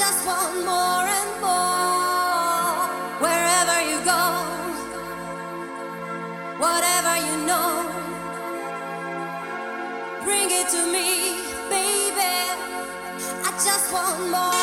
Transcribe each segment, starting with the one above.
just want more and more wherever you go, whatever you know. Bring it to me, baby. I just want more.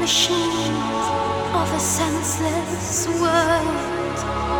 Machines of a senseless world?